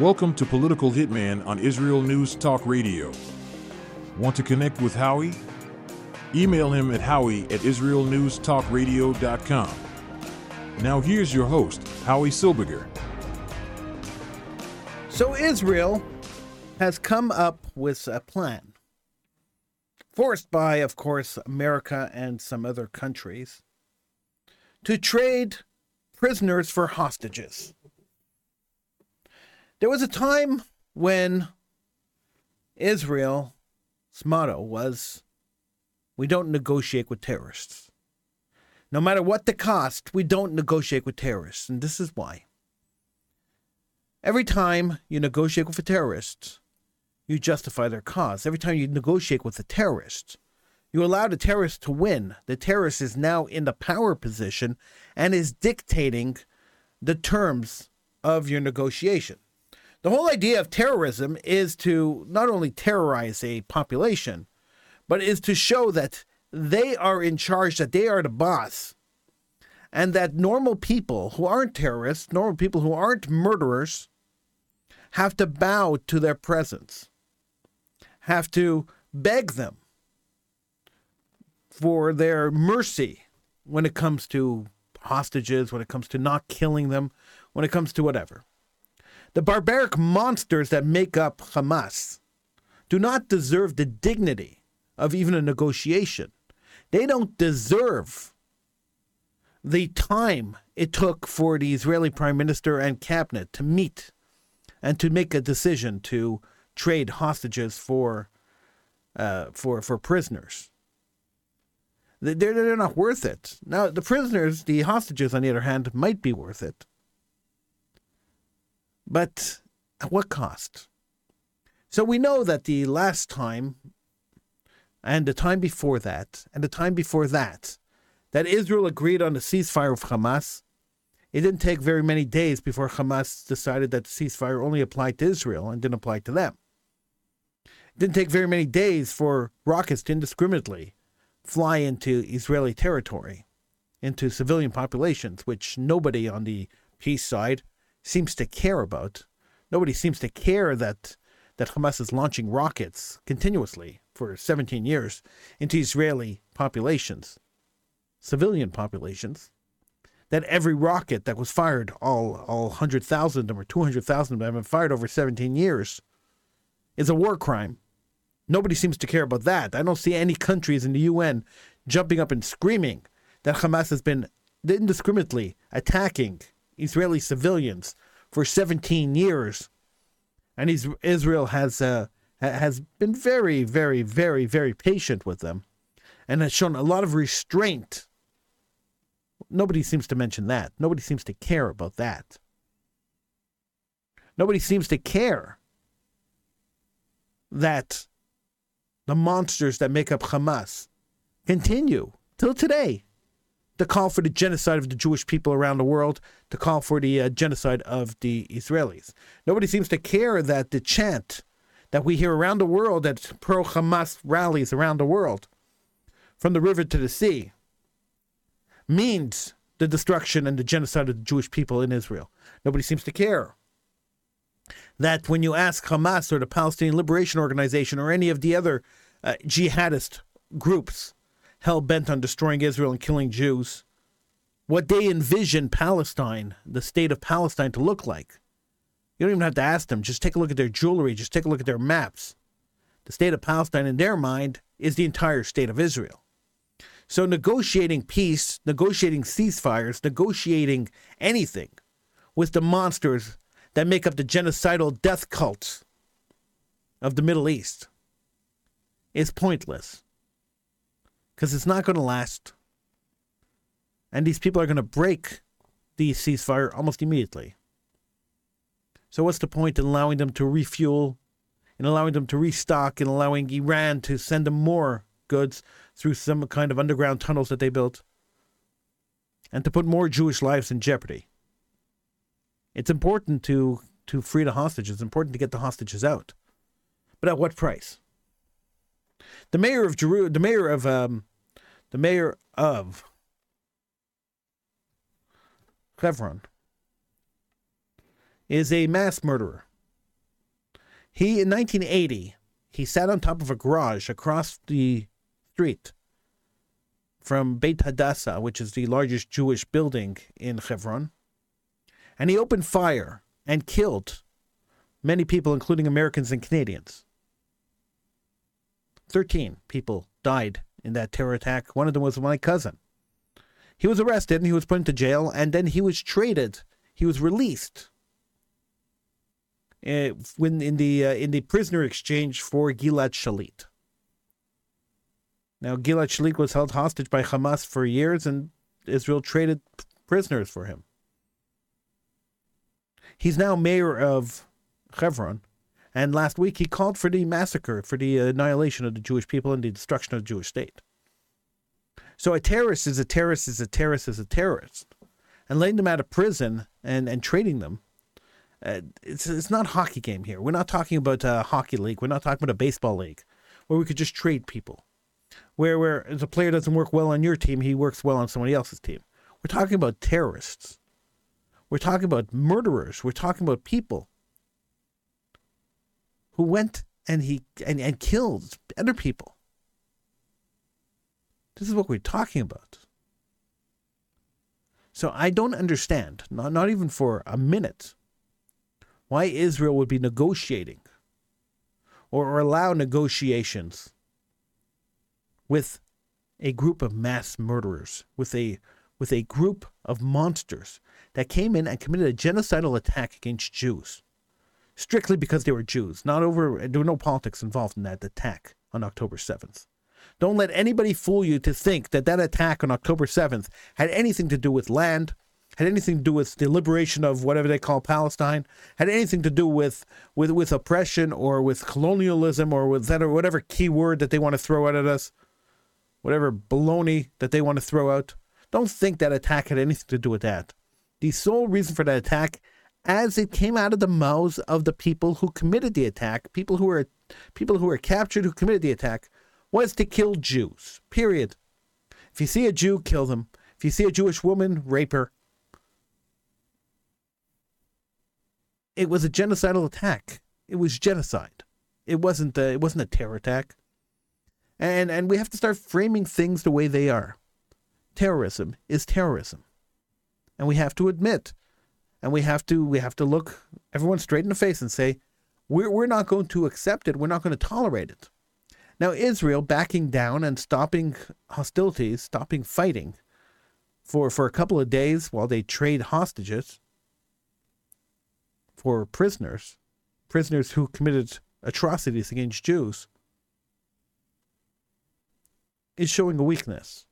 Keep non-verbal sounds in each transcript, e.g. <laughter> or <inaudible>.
Welcome to Political Hitman on Israel News Talk Radio. Want to connect with Howie? Email him at howie at israelnewstalkradio.com. Now here's your host, Howie Silbiger. So Israel has come up with a plan, forced by, of course, America and some other countries, to trade prisoners for hostages. There was a time when Israel's motto was we don't negotiate with terrorists. No matter what the cost, we don't negotiate with terrorists. And this is why. Every time you negotiate with a terrorist, you justify their cause. Every time you negotiate with a terrorist, you allow the terrorist to win. The terrorist is now in the power position and is dictating the terms of your negotiation. The whole idea of terrorism is to not only terrorize a population, but is to show that they are in charge, that they are the boss, and that normal people who aren't terrorists, normal people who aren't murderers, have to bow to their presence, have to beg them for their mercy when it comes to hostages, when it comes to not killing them, when it comes to whatever. The barbaric monsters that make up Hamas do not deserve the dignity of even a negotiation. They don't deserve the time it took for the Israeli prime minister and cabinet to meet and to make a decision to trade hostages for uh, for for prisoners. They're, they're not worth it. Now, the prisoners, the hostages, on the other hand, might be worth it. But at what cost? So we know that the last time, and the time before that, and the time before that, that Israel agreed on the ceasefire with Hamas, it didn't take very many days before Hamas decided that the ceasefire only applied to Israel and didn't apply to them. It didn't take very many days for rockets to indiscriminately fly into Israeli territory, into civilian populations, which nobody on the peace side seems to care about. Nobody seems to care that that Hamas is launching rockets continuously for 17 years into Israeli populations, civilian populations. That every rocket that was fired, all all 100,000 of them or 200,000 of them, have been fired over 17 years, is a war crime. Nobody seems to care about that. I don't see any countries in the UN jumping up and screaming that Hamas has been indiscriminately attacking Israeli civilians for 17 years, and Israel has uh, has been very, very, very, very patient with them, and has shown a lot of restraint. Nobody seems to mention that. Nobody seems to care about that. Nobody seems to care that the monsters that make up Hamas continue till today to call for the genocide of the Jewish people around the world, to call for the uh, genocide of the Israelis. Nobody seems to care that the chant that we hear around the world at pro Hamas rallies around the world, from the river to the sea, means the destruction and the genocide of the Jewish people in Israel. Nobody seems to care. That when you ask Hamas or the Palestinian Liberation Organization or any of the other uh, jihadist groups hell bent on destroying Israel and killing Jews, what they envision Palestine, the state of Palestine, to look like. You don't even have to ask them. Just take a look at their jewelry. Just take a look at their maps. The state of Palestine, in their mind, is the entire state of Israel. So, negotiating peace, negotiating ceasefires, negotiating anything with the monsters that make up the genocidal death cults of the Middle East is pointless because it's not going to last. And these people are going to break the ceasefire almost immediately. So, what's the point in allowing them to refuel, in allowing them to restock, in allowing Iran to send them more goods through some kind of underground tunnels that they built, and to put more Jewish lives in jeopardy? It's important to, to free the hostages, it's important to get the hostages out. But at what price? The mayor of Jeru- the mayor of um, the mayor of Hebron, is a mass murderer. He, in 1980, he sat on top of a garage across the street from Beit Hadassah, which is the largest Jewish building in Hebron, and he opened fire and killed many people, including Americans and Canadians. 13 people died in that terror attack. One of them was my cousin. He was arrested and he was put into jail, and then he was traded. He was released uh, when in the uh, in the prisoner exchange for Gilad Shalit. Now, Gilad Shalit was held hostage by Hamas for years, and Israel traded prisoners for him. He's now mayor of Hebron, and last week he called for the massacre, for the annihilation of the Jewish people and the destruction of the Jewish state. So a terrorist is a terrorist is a terrorist is a terrorist. And letting them out of prison and, and trading them, uh, it's, it's not a hockey game here. We're not talking about a hockey league. We're not talking about a baseball league where we could just trade people. Where, where a player doesn't work well on your team, he works well on somebody else's team. We're talking about terrorists. We're talking about murderers. We're talking about people who went and he and, and killed other people. This is what we're talking about. So I don't understand, not, not even for a minute, why Israel would be negotiating or, or allow negotiations with a group of mass murderers, with a with a group of monsters that came in and committed a genocidal attack against Jews, strictly because they were Jews. Not over there were no politics involved in that attack on October seventh. Don't let anybody fool you to think that that attack on October 7th had anything to do with land, had anything to do with the liberation of whatever they call Palestine, had anything to do with, with, with oppression or with colonialism or with that or whatever key word that they want to throw out at us, whatever baloney that they want to throw out. Don't think that attack had anything to do with that. The sole reason for that attack, as it came out of the mouths of the people who committed the attack, people who were people who were captured who committed the attack, was to kill Jews. Period. If you see a Jew, kill them. If you see a Jewish woman, rape her. It was a genocidal attack. It was genocide. It wasn't a, it wasn't a terror attack. And and we have to start framing things the way they are. Terrorism is terrorism. And we have to admit and we have to we have to look everyone straight in the face and say we're, we're not going to accept it. We're not going to tolerate it. Now, Israel backing down and stopping hostilities, stopping fighting for, for a couple of days while they trade hostages for prisoners, prisoners who committed atrocities against Jews, is showing a weakness.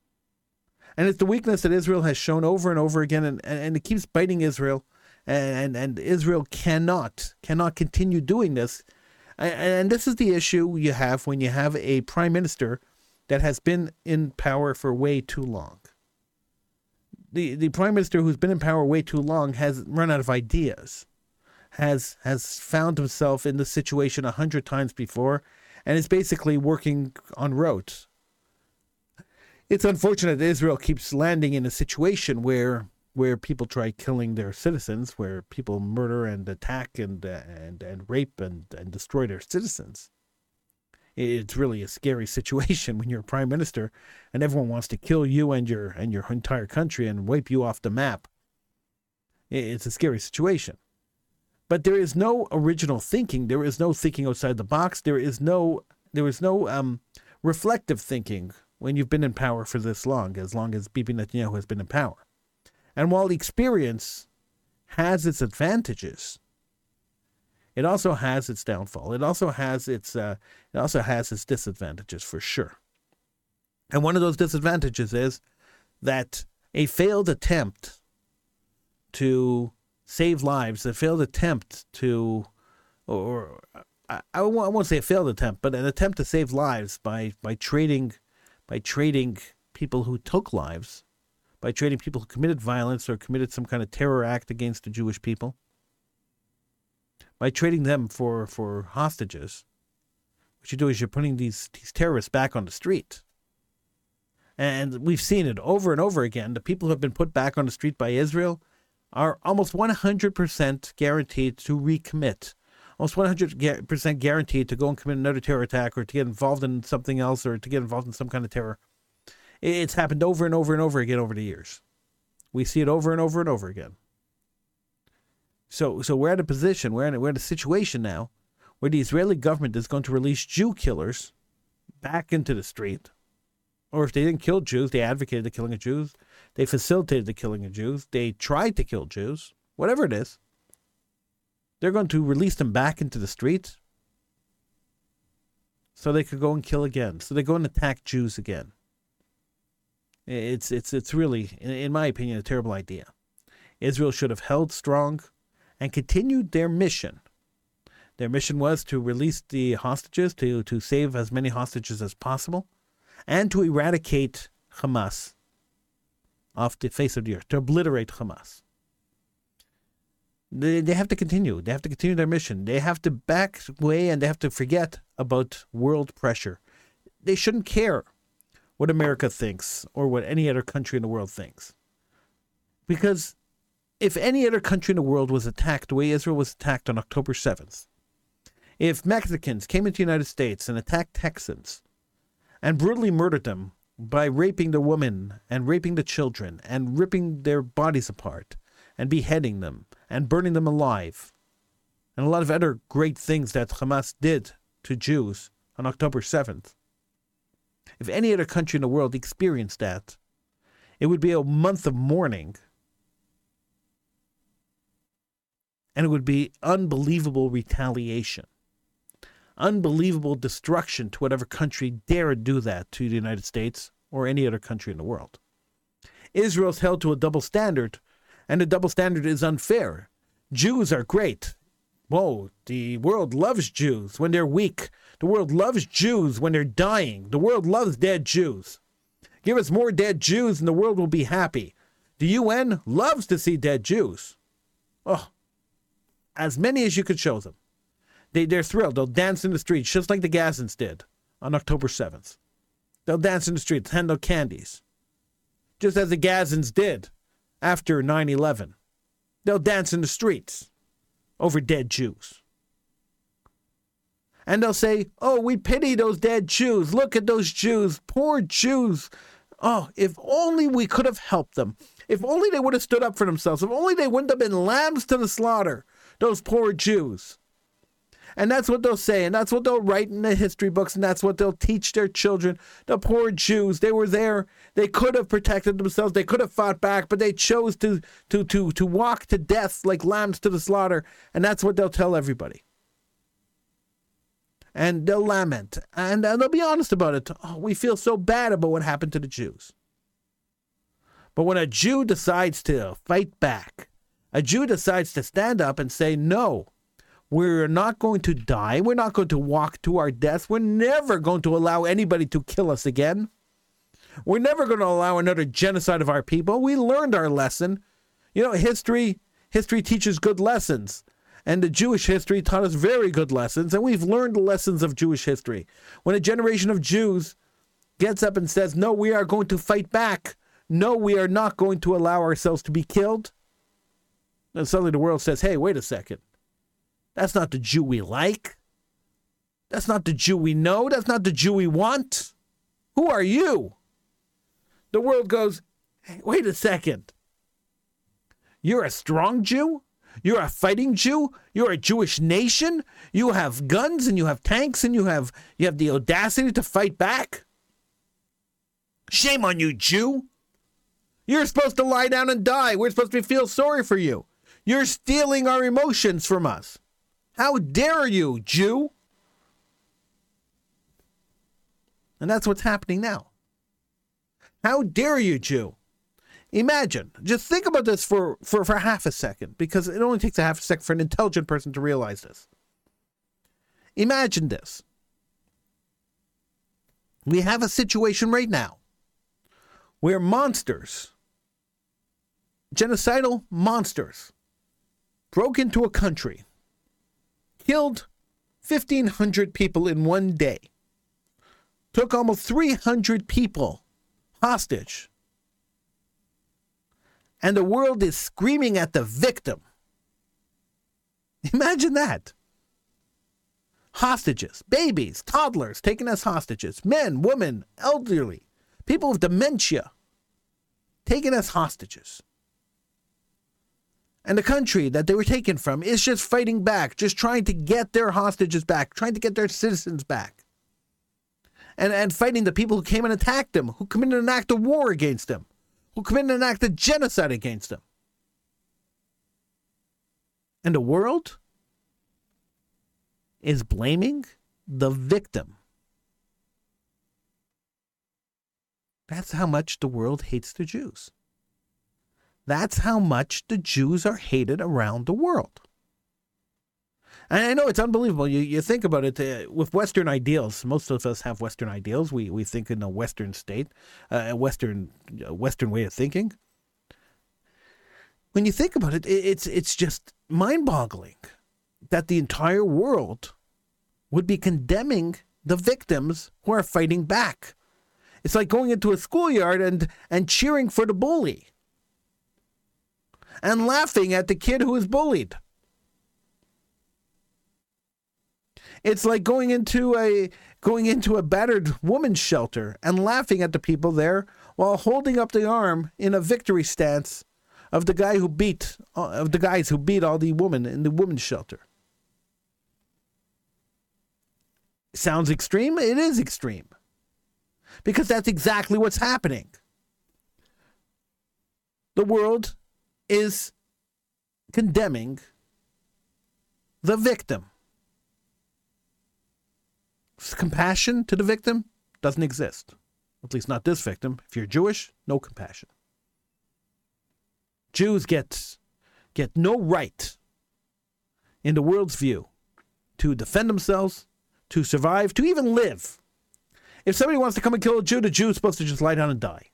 And it's the weakness that Israel has shown over and over again, and, and, it keeps biting Israel. And, and Israel cannot cannot continue doing this and this is the issue you have when you have a prime minister that has been in power for way too long. The the prime minister who's been in power way too long has run out of ideas, has has found himself in this situation a hundred times before, and is basically working on rote. It's unfortunate that Israel keeps landing in a situation where where people try killing their citizens, where people murder and attack and and and rape and and destroy their citizens. It's really a scary <laughs> situation when you're a prime minister and everyone wants to kill you and your and your entire country and wipe you off the map. It's a scary situation. But there is no original thinking. There is no thinking outside the box. There is no there is no um, reflective thinking when you've been in power for this long, as long as Bibi Netanyahu has been in power. And while experience has its advantages, it also has its downfall. It also has its uh, it also has its disadvantages for sure. And one of those disadvantages is that a failed attempt to save lives, a failed attempt to, or I, I won't say a failed attempt, but an attempt to save lives by by trading by trading people who took lives by trading people who committed violence or committed some kind of terror act against the Jewish people, by trading them for, for hostages. What you do is you're putting these, these terrorists back on the street. And we've seen it over and over again. The people who have been put back on the street by Israel are almost 100% guaranteed to recommit, almost 100% guaranteed to go and commit another terror attack or to get involved in something else or to get involved in some kind of terror. It's happened over and over and over again over the years. We see it over and over and over again. So, so we're at a position, we're in, we're in a situation now where the Israeli government is going to release Jew killers back into the street. Or if they didn't kill Jews, they advocated the killing of Jews. They facilitated the killing of Jews. They tried to kill Jews. Whatever it is. They're going to release them back into the street so they could go and kill again. So they go and attack Jews again. It's it's it's really, in my opinion, a terrible idea. Israel should have held strong and continued their mission. Their mission was to release the hostages, to, to save as many hostages as possible, and to eradicate Hamas off the face of the earth, to obliterate Hamas. They, they have to continue. They have to continue their mission. They have to back away and they have to forget about world pressure. They shouldn't care what America thinks or what any other country in the world thinks. Because if any other country in the world was attacked the way Israel was attacked on October 7th, if Mexicans came into the United States and attacked Texans and brutally murdered them by raping the women and raping the children and ripping their bodies apart and beheading them and burning them alive, and a lot of other great things that Hamas did to Jews on October 7th, if any other country in the world experienced that, it would be a month of mourning and it would be unbelievable retaliation, unbelievable destruction to whatever country dared do that to the United States or any other country in the world. Israel's held to a double standard, and the double standard is unfair. Jews are great. Whoa, the world loves Jews when they're weak. The world loves Jews when they're dying. The world loves dead Jews. Give us more dead Jews and the world will be happy. The UN loves to see dead Jews. Oh, as many as you could show them. They, they're thrilled. They'll dance in the streets, just like the Gazans did on October 7th. They'll dance in the streets, hand out candies, just as the Gazans did after 9 11. They'll dance in the streets over dead Jews. And they'll say, Oh, we pity those dead Jews. Look at those Jews. Poor Jews. Oh, if only we could have helped them. If only they would have stood up for themselves. If only they wouldn't have been lambs to the slaughter those poor Jews. And that's what they'll say, and that's what they'll write in the history books, and that's what they'll teach their children. The poor Jews, they were there. They could have protected themselves. They could have fought back, but they chose to to to to walk to death like lambs to the slaughter, and that's what they'll tell everybody. And they'll lament, and they'll be honest about it. Oh, we feel so bad about what happened to the Jews. But when a Jew decides to fight back, a Jew decides to stand up and say, No, we're not going to die. We're not going to walk to our death. We're never going to allow anybody to kill us again. We're never going to allow another genocide of our people. We learned our lesson. You know, history history teaches good lessons. And the Jewish history taught us very good lessons, and we've learned the lessons of Jewish history. When a generation of Jews gets up and says, No, we are going to fight back. No, we are not going to allow ourselves to be killed. And suddenly the world says, hey, wait a second. That's not the Jew we like. That's not the Jew we know. That's not the Jew we want. Who are you? The world goes, hey, wait a second. You're a strong Jew? You're a fighting Jew? You're a Jewish nation? You have guns and you have tanks and you have you have the audacity to fight back? Shame on you, Jew. You're supposed to lie down and die. We're supposed to feel sorry for you. You're stealing our emotions from us. How dare you, Jew? And that's what's happening now. How dare you, Jew? Imagine, just think about this for, for, for half a second, because it only takes a half a second for an intelligent person to realize this. Imagine this. We have a situation right now where monsters, genocidal monsters, broke into a country, killed 1,500 people in one day, took almost 300 people hostage, and the world is screaming at the victim. Imagine that. hostages, babies, toddlers taken as hostages, men, women, elderly, people with dementia taken as hostages. And the country that they were taken from is just fighting back, just trying to get their hostages back, trying to get their citizens back. And, and fighting the people who came and attacked them, who committed an act of war against them, who committed an act of genocide against them. And the world is blaming the victim. That's how much the world hates the Jews. That's how much the Jews are hated around the world. And I know it's unbelievable. You, you think about it uh, with Western ideals. Most of us have Western ideals. We, we think in a Western state, uh, a Western a Western way of thinking. When you think about it, it's it's just mind-boggling that the entire world would be condemning the victims who are fighting back. It's like going into a schoolyard and, and cheering for the bully and laughing at the kid who is bullied. It's like going into a going into a battered woman's shelter and laughing at the people there while holding up the arm in a victory stance of the guy who beat uh, of the guys who beat all the women in the women's shelter. Sounds extreme? It is extreme. Because that's exactly what's happening. The world is condemning the victim. Compassion to the victim doesn't exist. At least not this victim. If you're Jewish, no compassion. Jews get get no right in the world's view to defend themselves, to survive, to even live. If somebody wants to come and kill a Jew, the Jew is supposed to just lie down and die.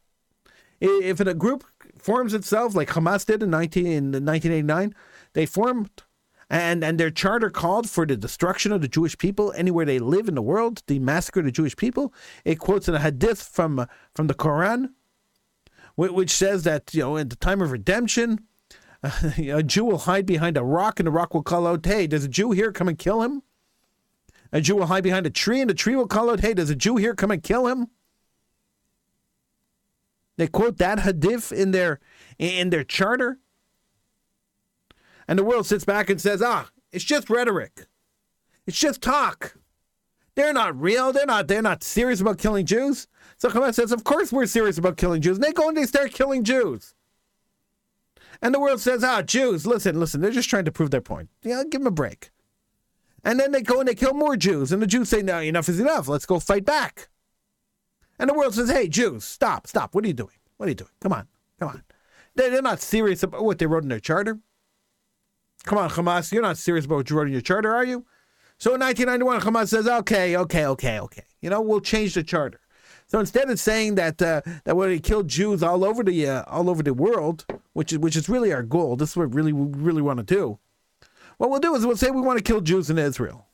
If a group forms itself like Hamas did in, 19, in 1989, they formed and, and their charter called for the destruction of the Jewish people anywhere they live in the world, the massacre of the Jewish people. It quotes in a hadith from, uh, from the Quran, which says that, you know, in the time of redemption, <laughs> a Jew will hide behind a rock and the rock will call out, hey, does a Jew here come and kill him? A Jew will hide behind a tree, and the tree will call out, Hey, does a Jew here come and kill him? They quote that hadith in their in their charter. And the world sits back and says, ah, it's just rhetoric. It's just talk. They're not real. They're not they're not serious about killing Jews. So Hamas says, of course we're serious about killing Jews. And they go and they start killing Jews. And the world says, ah, Jews, listen, listen, they're just trying to prove their point. Yeah, give them a break. And then they go and they kill more Jews. And the Jews say, no, enough is enough. Let's go fight back. And the world says, hey, Jews, stop, stop. What are you doing? What are you doing? Come on, come on. They're not serious about what they wrote in their charter. Come on, Hamas, you're not serious about in your charter, are you? So in 1991, Hamas says, okay, okay, okay, okay. You know, we'll change the charter. So instead of saying that uh, that we killed Jews all over the uh, all over the world, which is which is really our goal, this is what really we really want to do. What we'll do is we'll say we want to kill Jews in Israel.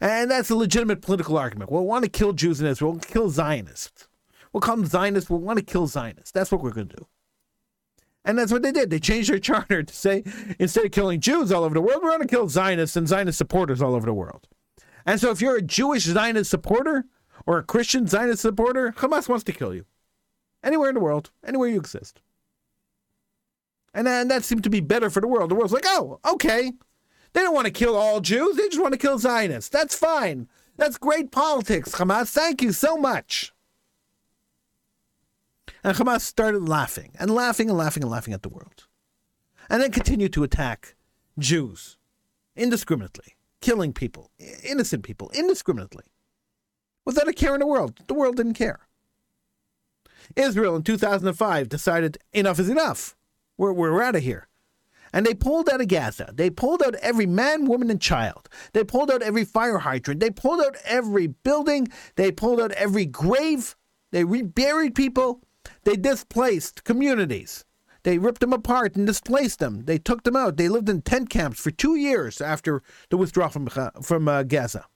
And that's a legitimate political argument. We'll want to kill Jews in Israel. We'll kill Zionists. We'll call them Zionists. We'll want to kill Zionists. That's what we're going to do. And that's what they did. They changed their <laughs> charter to say instead of killing Jews all over the world, we're going to kill Zionists and Zionist supporters all over the world. And so if you're a Jewish Zionist supporter or a Christian Zionist supporter, Hamas wants to kill you. Anywhere in the world, anywhere you exist. And, uh, and that seemed to be better for the world. The world's like, oh, okay. They don't want to kill all Jews. They just want to kill Zionists. That's fine. That's great politics, Hamas. Thank you so much. And Hamas started laughing and laughing and laughing and laughing at the world. And then continued to attack Jews indiscriminately, killing people, innocent people, indiscriminately, without a care in the world. The world didn't care. Israel in 2005 decided enough is enough. We're, we're out of here. And they pulled out of Gaza. They pulled out every man, woman, and child. They pulled out every fire hydrant. They pulled out every building. They pulled out every grave. They reburied people. They displaced communities. They ripped them apart and displaced them. They took them out. They lived in tent camps for two years after the withdrawal from from uh, Gaza.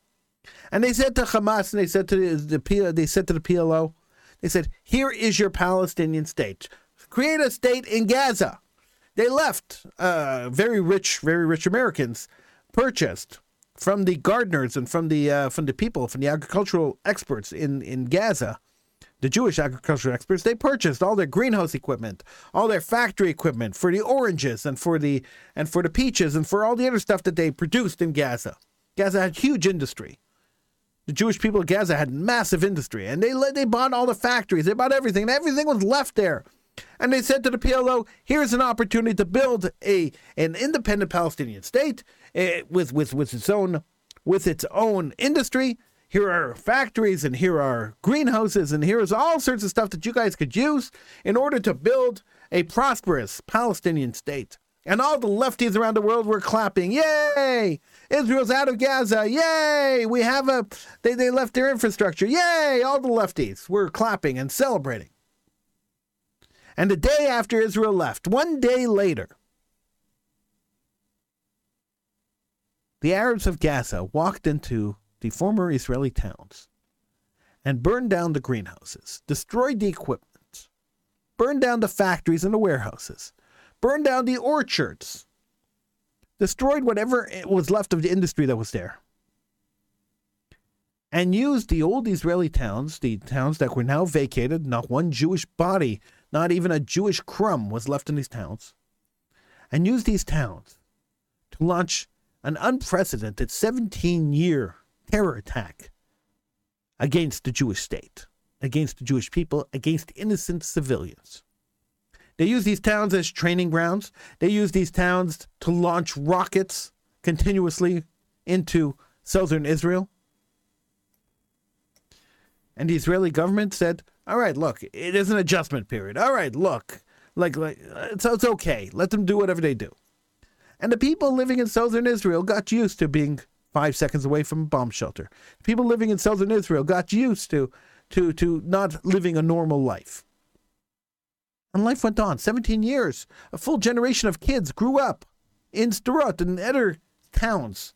And they said to Hamas and they said to the, the they said to the PLO, they said, "Here is your Palestinian state. Create a state in Gaza." They left. Uh, very rich, very rich Americans purchased from the gardeners and from the uh, from the people, from the agricultural experts in in Gaza, the Jewish agricultural experts, they purchased all their greenhouse equipment, all their factory equipment for the oranges and for the and for the peaches and for all the other stuff that they produced in Gaza. Gaza had huge industry. The Jewish people of Gaza had massive industry, and they they bought all the factories, they bought everything, and everything was left there. And they said to the PLO, "Here's an opportunity to build a an independent Palestinian state uh, with with with its own with its own industry. Here are factories, and here are greenhouses, and here is all sorts of stuff that you guys could use in order to build a prosperous Palestinian state." And all the lefties around the world were clapping, "Yay! Israel's out of Gaza! Yay! We have a they they left their infrastructure! Yay! All the lefties were clapping and celebrating." And the day after Israel left, one day later, the Arabs of Gaza walked into the former Israeli towns and burned down the greenhouses, destroyed the equipment, burned down the factories and the warehouses, burned down the orchards, destroyed whatever was left of the industry that was there, and used the old Israeli towns, the towns that were now vacated, not one Jewish body not even a Jewish crumb was left in these towns. And used these towns to launch an unprecedented 17 year terror attack against the Jewish state, against the Jewish people, against innocent civilians. They use these towns as training grounds. They use these towns to launch rockets continuously into southern Israel. And the Israeli government said, all right, look, it is an adjustment period. All right, look, like, like it's, it's okay. Let them do whatever they do. And the people living in southern Israel got used to being five seconds away from a bomb shelter. People living in southern Israel got used to to to not living a normal life. And life went on. 17 years. A full generation of kids grew up in Sderot and other towns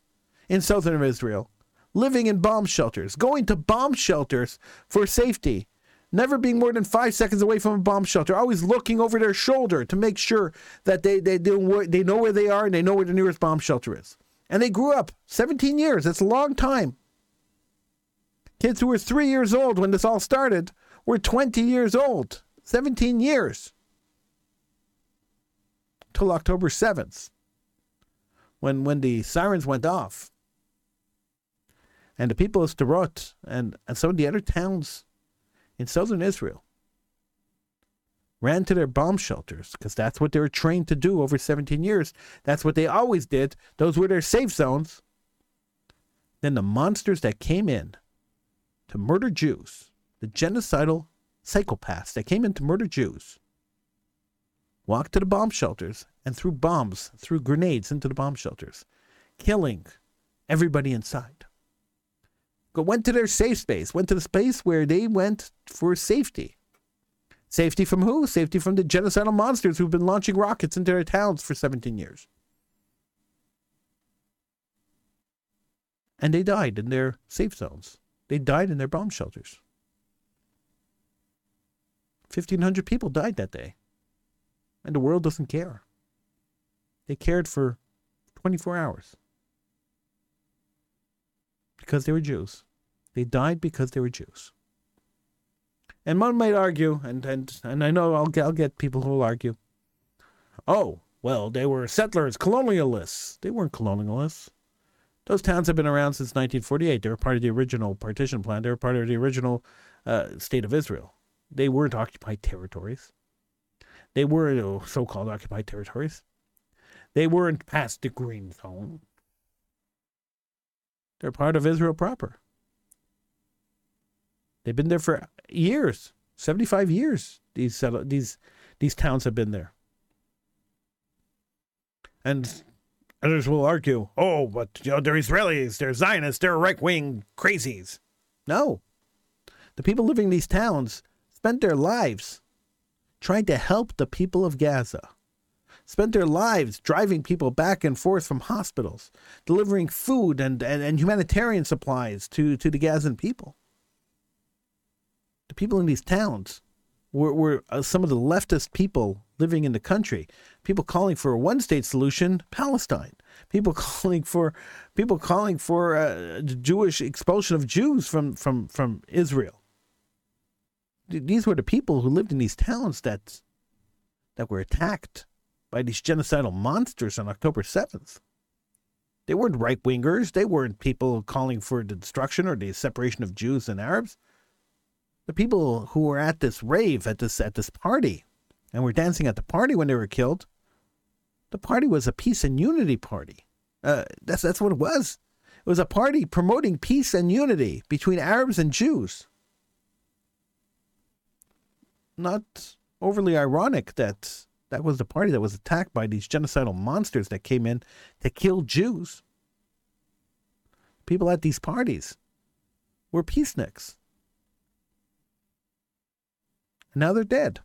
in southern Israel, living in bomb shelters, going to bomb shelters for safety never being more than five seconds away from a bomb shelter, always looking over their shoulder to make sure that they, they, they, they know where they are and they know where the nearest bomb shelter is. And they grew up 17 years. That's a long time. Kids who were three years old when this all started were 20 years old. 17 years. Till October 7th, when, when the sirens went off. And the people of Sderot and, and some of the other towns in southern Israel ran to their bomb shelters because that's what they were trained to do over 17 years. That's what they always did. Those were their safe zones. Then the monsters that came in to murder Jews, the genocidal psychopaths that came in to murder Jews, walked to the bomb shelters and threw bombs, threw grenades into the bomb shelters, killing everybody inside went to their safe space, went to the space where they went for safety. Safety from who? Safety from the genocidal monsters who've been launching rockets into their towns for 17 years. And they died in their safe zones. They died in their bomb shelters. 1,500 people died that day. And the world doesn't care. They cared for 24 hours because they were Jews. They died because they were Jews. And one might argue, and, and, and I know I'll, I'll get people who will argue, oh, well, they were settlers, colonialists. They weren't colonialists. Those towns have been around since 1948. They were part of the original partition plan. They were part of the original uh, state of Israel. They weren't occupied territories. They were so called occupied territories. They weren't past the green zone. They're part of Israel proper. They've been there for years, 75 years. These these these towns have been there. And others will argue, "Oh, but you know, they're Israelis, they're Zionists, they're right-wing crazies." No. The people living in these towns spent their lives trying to help the people of Gaza. Spent their lives driving people back and forth from hospitals, delivering food and, and, and humanitarian supplies to, to the Gazan people the people in these towns were, were uh, some of the leftist people living in the country. People calling for a one-state solution, Palestine. People <laughs> calling for people calling for uh, Jewish expulsion of Jews from from from Israel. These were the people who lived in these towns that that were attacked by these genocidal monsters on October 7th. They weren't right wingers. They weren't people calling for the destruction or the separation of Jews and Arabs. The people who were at this rave, at this at this party, and were dancing at the party when they were killed, the party was a peace and unity party. Uh, that's that's what it was. It was a party promoting peace and unity between Arabs and Jews. Not overly ironic that that was the party that was attacked by these genocidal monsters that came in to kill Jews. People at these parties were peaceniks. Now they're dead.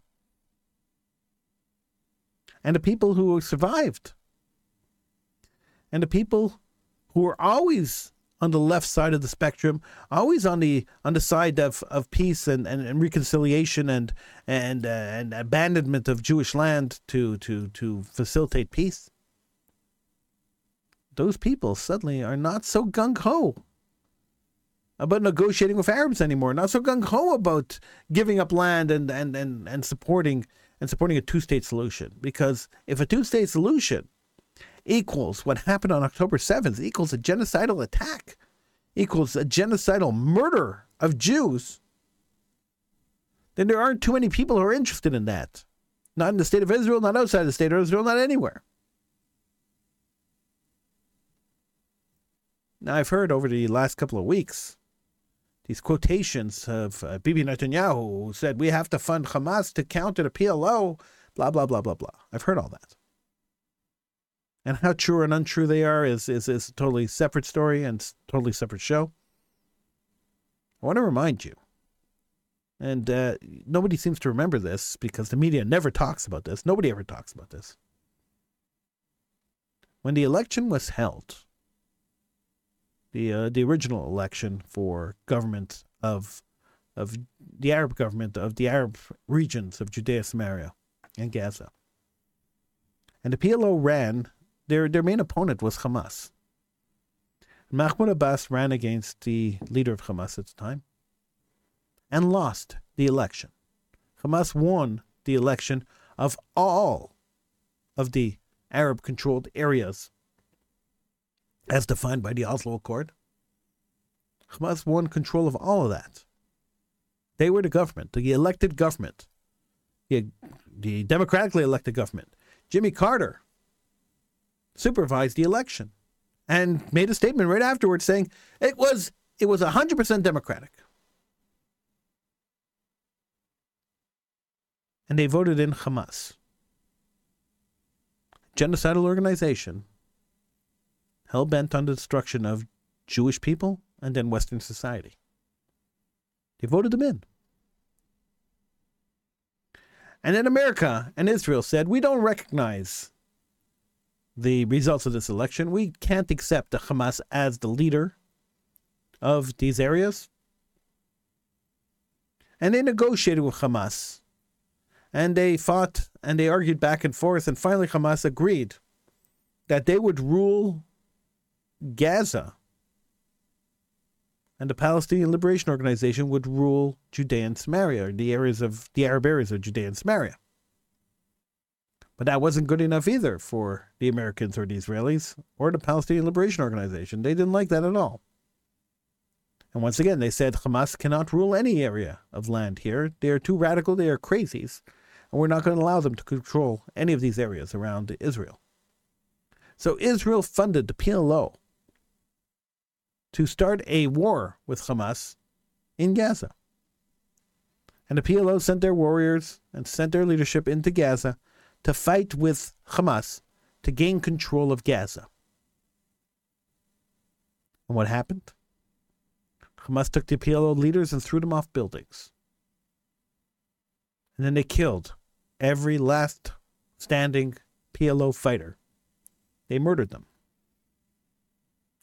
And the people who survived, and the people who were always on the left side of the spectrum, always on the on the side of, of peace and, and, and reconciliation and and uh, and abandonment of Jewish land to to to facilitate peace. Those people suddenly are not so gung ho about negotiating with Arabs anymore, not so gung ho about giving up land and, and, and, and supporting and supporting a two state solution. Because if a two state solution equals what happened on October 7th, equals a genocidal attack, equals a genocidal murder of Jews, then there aren't too many people who are interested in that. Not in the state of Israel, not outside the state of Israel, not anywhere. Now, I've heard over the last couple of weeks these quotations of uh, Bibi Netanyahu who said, We have to fund Hamas to counter the PLO, blah, blah, blah, blah, blah. I've heard all that. And how true and untrue they are is, is, is a totally separate story and totally separate show. I want to remind you, and uh, nobody seems to remember this because the media never talks about this. Nobody ever talks about this. When the election was held, the uh, the original election for government of of the Arab government of the Arab regions of Judea, Samaria, and Gaza. And the PLO ran their their main opponent was Hamas. Mahmoud Abbas ran against the leader of Hamas at the time and lost the election. Hamas won the election of all of the Arab controlled areas as defined by the Oslo Accord. Hamas won control of all of that. They were the government, the elected government, the, the democratically elected government. Jimmy Carter supervised the election and made a statement right afterwards saying it was it was 100% democratic. And they voted in Hamas, genocidal organization hell bent on the destruction of Jewish people and then Western society. They voted them in. And then America and Israel said, We don't recognize the results of this election. We can't accept the Hamas as the leader of these areas. And they negotiated with Hamas. And they fought and they argued back and forth. And finally, Hamas agreed that they would rule Gaza. And the Palestinian Liberation Organization would rule Judea and Samaria, or the areas of the Arab areas of Judea and Samaria. But that wasn't good enough either for the Americans or the Israelis or the Palestinian Liberation Organization. They didn't like that at all. And once again, they said Hamas cannot rule any area of land here. They are too radical, they are crazies, and we're not going to allow them to control any of these areas around Israel. So Israel funded the PLO to start a war with Hamas in Gaza. And the PLO sent their warriors and sent their leadership into Gaza to fight with Hamas to gain control of Gaza. And what happened? Hamas took the PLO leaders and threw them off buildings. And then they killed every last standing PLO fighter. They murdered them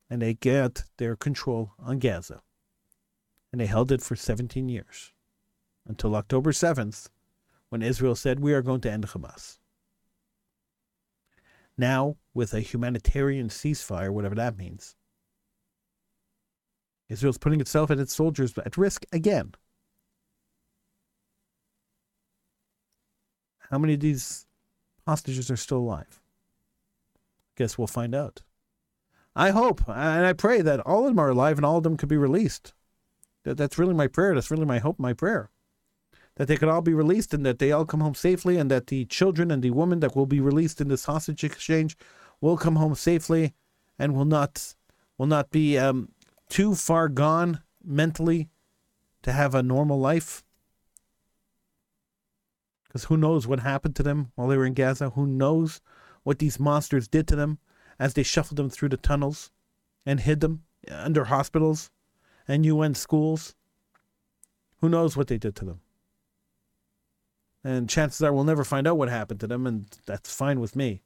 and they get their control on Gaza. And they held it for 17 years until October 7th, when Israel said, We are going to end Hamas. Now, with a humanitarian ceasefire, whatever that means, Israel's putting itself and its soldiers at risk again. How many of these hostages are still alive? Guess we'll find out. I hope and I pray that all of them are alive and all of them could be released. That, that's really my prayer. That's really my hope, my prayer. That they could all be released and that they all come home safely and that the children and the women that will be released in this hostage exchange will come home safely and will not will not be um, too far gone mentally to have a normal life. Because who knows what happened to them while they were in Gaza? Who knows what these monsters did to them as they shuffled them through the tunnels and hid them under hospitals and UN schools? Who knows what they did to them? And chances are we'll never find out what happened to them, and that's fine with me.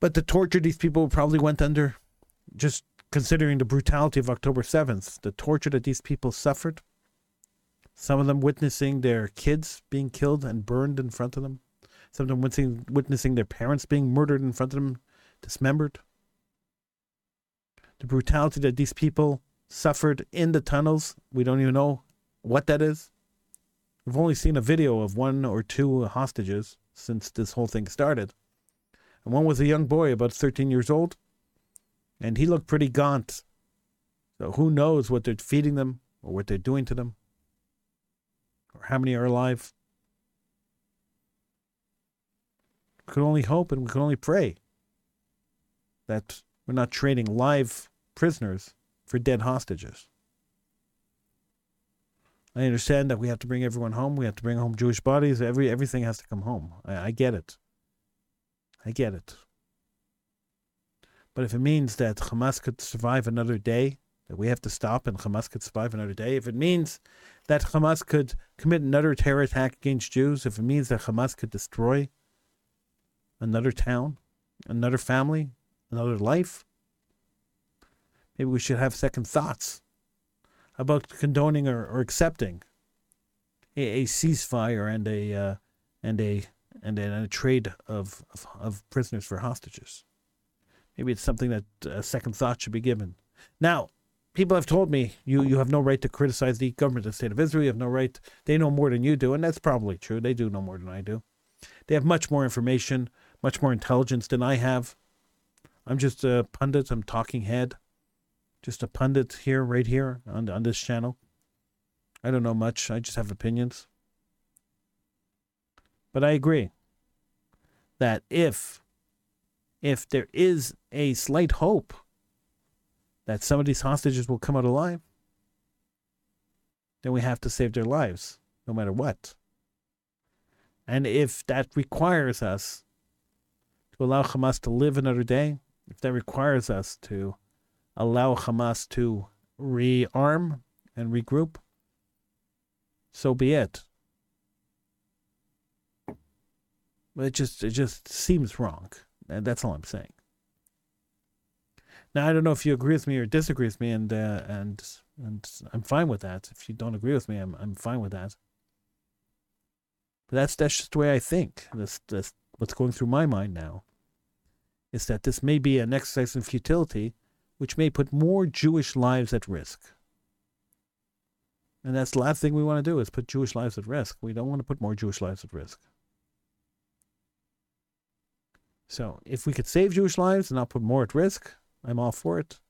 But the torture these people probably went under, just considering the brutality of October 7th, the torture that these people suffered, some of them witnessing their kids being killed and burned in front of them, some of them witnessing, witnessing their parents being murdered in front of them, dismembered. The brutality that these people suffered in the tunnels, we don't even know what that is. We've only seen a video of one or two hostages since this whole thing started. And one was a young boy, about 13 years old, and he looked pretty gaunt. So who knows what they're feeding them or what they're doing to them? or how many are alive. We can only hope and we can only pray that we're not trading live prisoners for dead hostages. I understand that we have to bring everyone home. We have to bring home Jewish bodies. Every everything has to come home. I, I get it. I get it. But if it means that Hamas could survive another day, that we have to stop and Hamas could survive another day, if it means that Hamas could commit another terror attack against Jews, if it means that Hamas could destroy another town, another family, another life, maybe we should have second thoughts about condoning or, or accepting a, a, ceasefire and a uh, and a and a, and a trade of, of, of prisoners for hostages. Maybe it's something that a second thought should be given. Now, people have told me you, you have no right to criticize the government of the state of Israel. You have no right. They know more than you do, and that's probably true. They do know more than I do. They have much more information, much more intelligence than I have. I'm just a pundit. I'm talking head, just a pundit here, right here on on this channel. I don't know much. I just have opinions. But I agree that if if there is a slight hope that some of these hostages will come out alive, then we have to save their lives, no matter what. And if that requires us to allow Hamas to live another day, if that requires us to allow Hamas to rearm and regroup, so be it. But it just it just seems wrong. And that's all I'm saying. Now I don't know if you agree with me or disagree with me, and uh, and and I'm fine with that. If you don't agree with me, I'm I'm fine with that. But that's that's just the way I think. That's that's what's going through my mind now. Is that this may be an exercise in futility, which may put more Jewish lives at risk. And that's the last thing we want to do is put Jewish lives at risk. We don't want to put more Jewish lives at risk. So if we could save Jewish lives and not put more at risk, I'm all for it.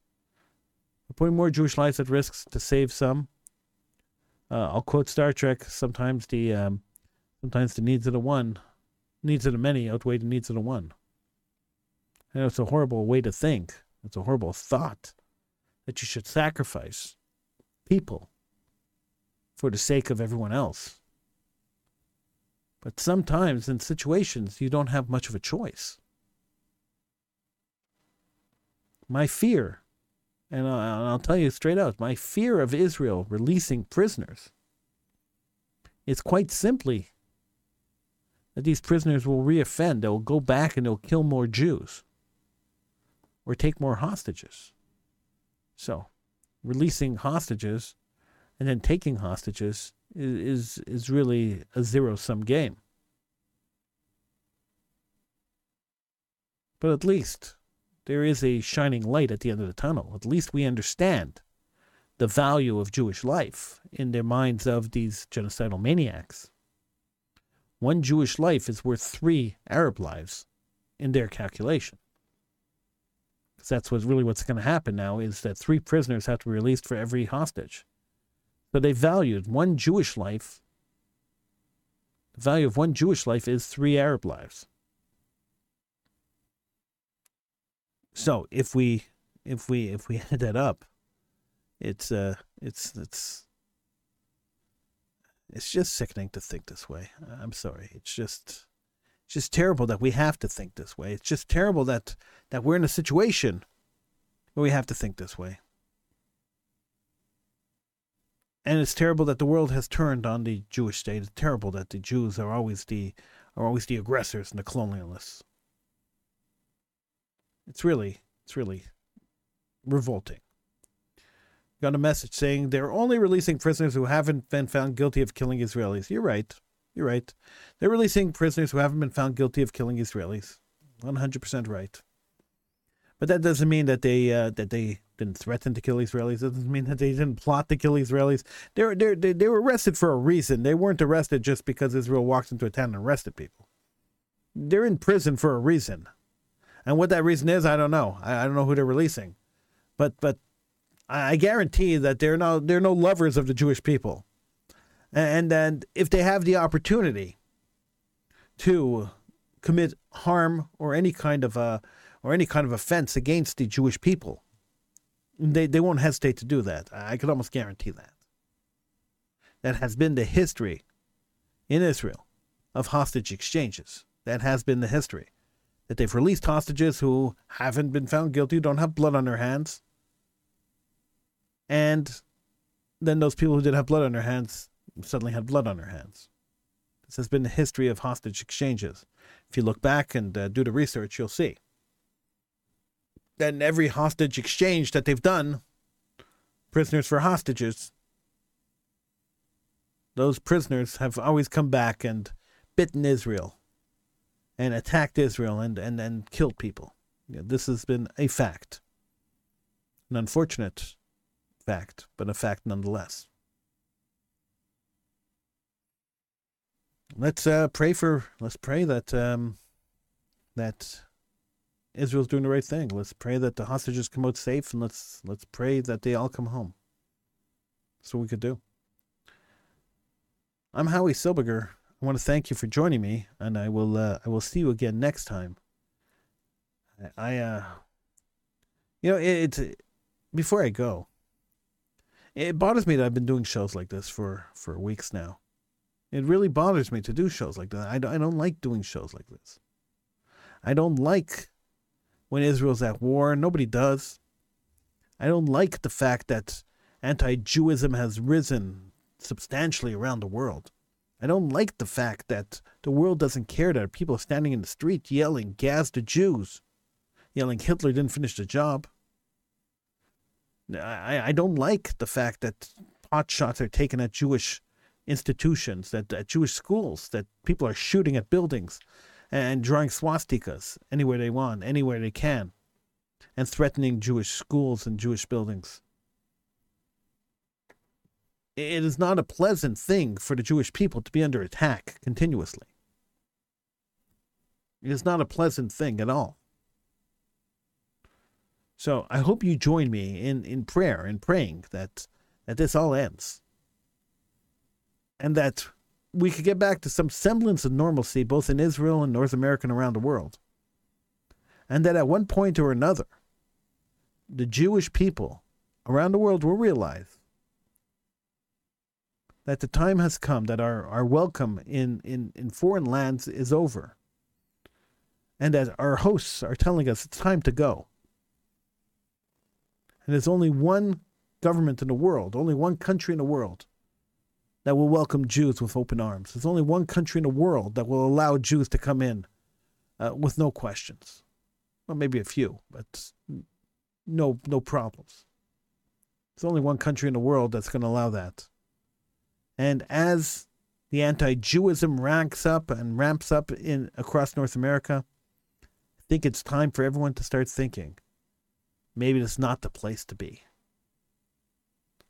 We're putting more Jewish lives at risk to save some. Uh, I'll quote Star Trek. Sometimes the um, sometimes the needs of the one, needs of the many outweigh the needs of the one. And it's a horrible way to think. It's a horrible thought that you should sacrifice people for the sake of everyone else. But sometimes in situations you don't have much of a choice my fear, and I'll tell you straight out, my fear of Israel releasing prisoners is quite simply that these prisoners will reoffend. They'll go back and they'll kill more Jews or take more hostages. So, releasing hostages and then taking hostages is is really a zero sum game. But at least there is a shining light at the end of the tunnel. At least we understand the value of Jewish life in the minds of these genocidal maniacs. One Jewish life is worth three Arab lives in their calculation. Because that's what's really what's going to happen now is that three prisoners have to be released for every hostage. So they valued one Jewish life. The value of one Jewish life is three Arab lives. So if we if we if we <laughs> add that up, it's uh it's it's it's just sickening to think this way. I'm sorry. It's just it's just terrible that we have to think this way. It's just terrible that that we're in a situation where we have to think this way. And it's terrible that the world has turned on the Jewish state. It's terrible that the Jews are always the are always the aggressors and the colonialists. It's really, it's really revolting. Got a message saying they're only releasing prisoners who haven't been found guilty of killing Israelis. You're right. You're right. They're releasing prisoners who haven't been found guilty of killing Israelis. 100% right. But that doesn't mean that they uh, that they didn't threaten to kill Israelis. It doesn't mean that they didn't plot to kill Israelis. They were, they they were arrested for a reason. They weren't arrested just because Israel walked into a town and arrested people. They're in prison for a reason. And what that reason is, I don't know. I, I don't know who they're releasing, but but I guarantee that they're no they're no lovers of the Jewish people, and and if they have the opportunity to commit harm or any kind of a or any kind of offense against the Jewish people, they they won't hesitate to do that. I could almost guarantee that. That has been the history in Israel of hostage exchanges. That has been the history that they've released hostages who haven't been found guilty, don't have blood on their hands. And then those people who did have blood on their hands suddenly had blood on their hands. This has been the history of hostage exchanges. If you look back and uh, do the research, you'll see. Then every hostage exchange that they've done, prisoners for hostages, those prisoners have always come back and bitten Israel and attacked Israel and, and, and killed people. this has been a fact. An unfortunate fact, but a fact nonetheless. Let's uh, pray for. Let's pray that um, that Israel's doing the right thing. Let's pray that the hostages come out safe, and let's let's pray that they all come home. That's what we could do. I'm Howie Silberger. I want to thank you for joining me, and I will uh, I will see you again next time. I, I uh, you know, it, it's before I go. It bothers me that I've been doing shows like this for for weeks now. It really bothers me to do shows like that. I don't, I don't like doing shows like this. I don't like when Israel's at war. Nobody does. I don't like the fact that anti-Jewism has risen substantially around the world. I don't like the fact that the world doesn't care that people are standing in the street yelling, gas the Jews, yelling Hitler didn't finish the job. I, I don't like the fact that pot shots are taken at Jewish institutions, that at Jewish schools, that people are shooting at buildings and drawing swastikas anywhere they want, anywhere they can, and threatening Jewish schools and Jewish buildings. It is not a pleasant thing for the Jewish people to be under attack continuously. It is not a pleasant thing at all. So I hope you join me in, in prayer and praying that, that this all ends. And that we could get back to some semblance of normalcy both in Israel and North America and around the world. And that at one point or another, the Jewish people around the world will realize that the time has come that our, our welcome in, in, in foreign lands is over. And that our hosts are telling us it's time to go. And there's only one government in the world, only one country in the world that will welcome Jews with open arms. There's only one country in the world that will allow Jews to come in uh, with no questions. Well, maybe a few, but no, no problems. There's only one country in the world that's going to allow that And as the anti-Jewism ranks up and ramps up in across North America, I think it's time for everyone to start thinking. Maybe it's not the place to be.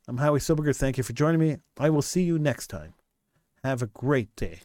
I'm Howie Silberger. Thank you for joining me. I will see you next time. Have a great day.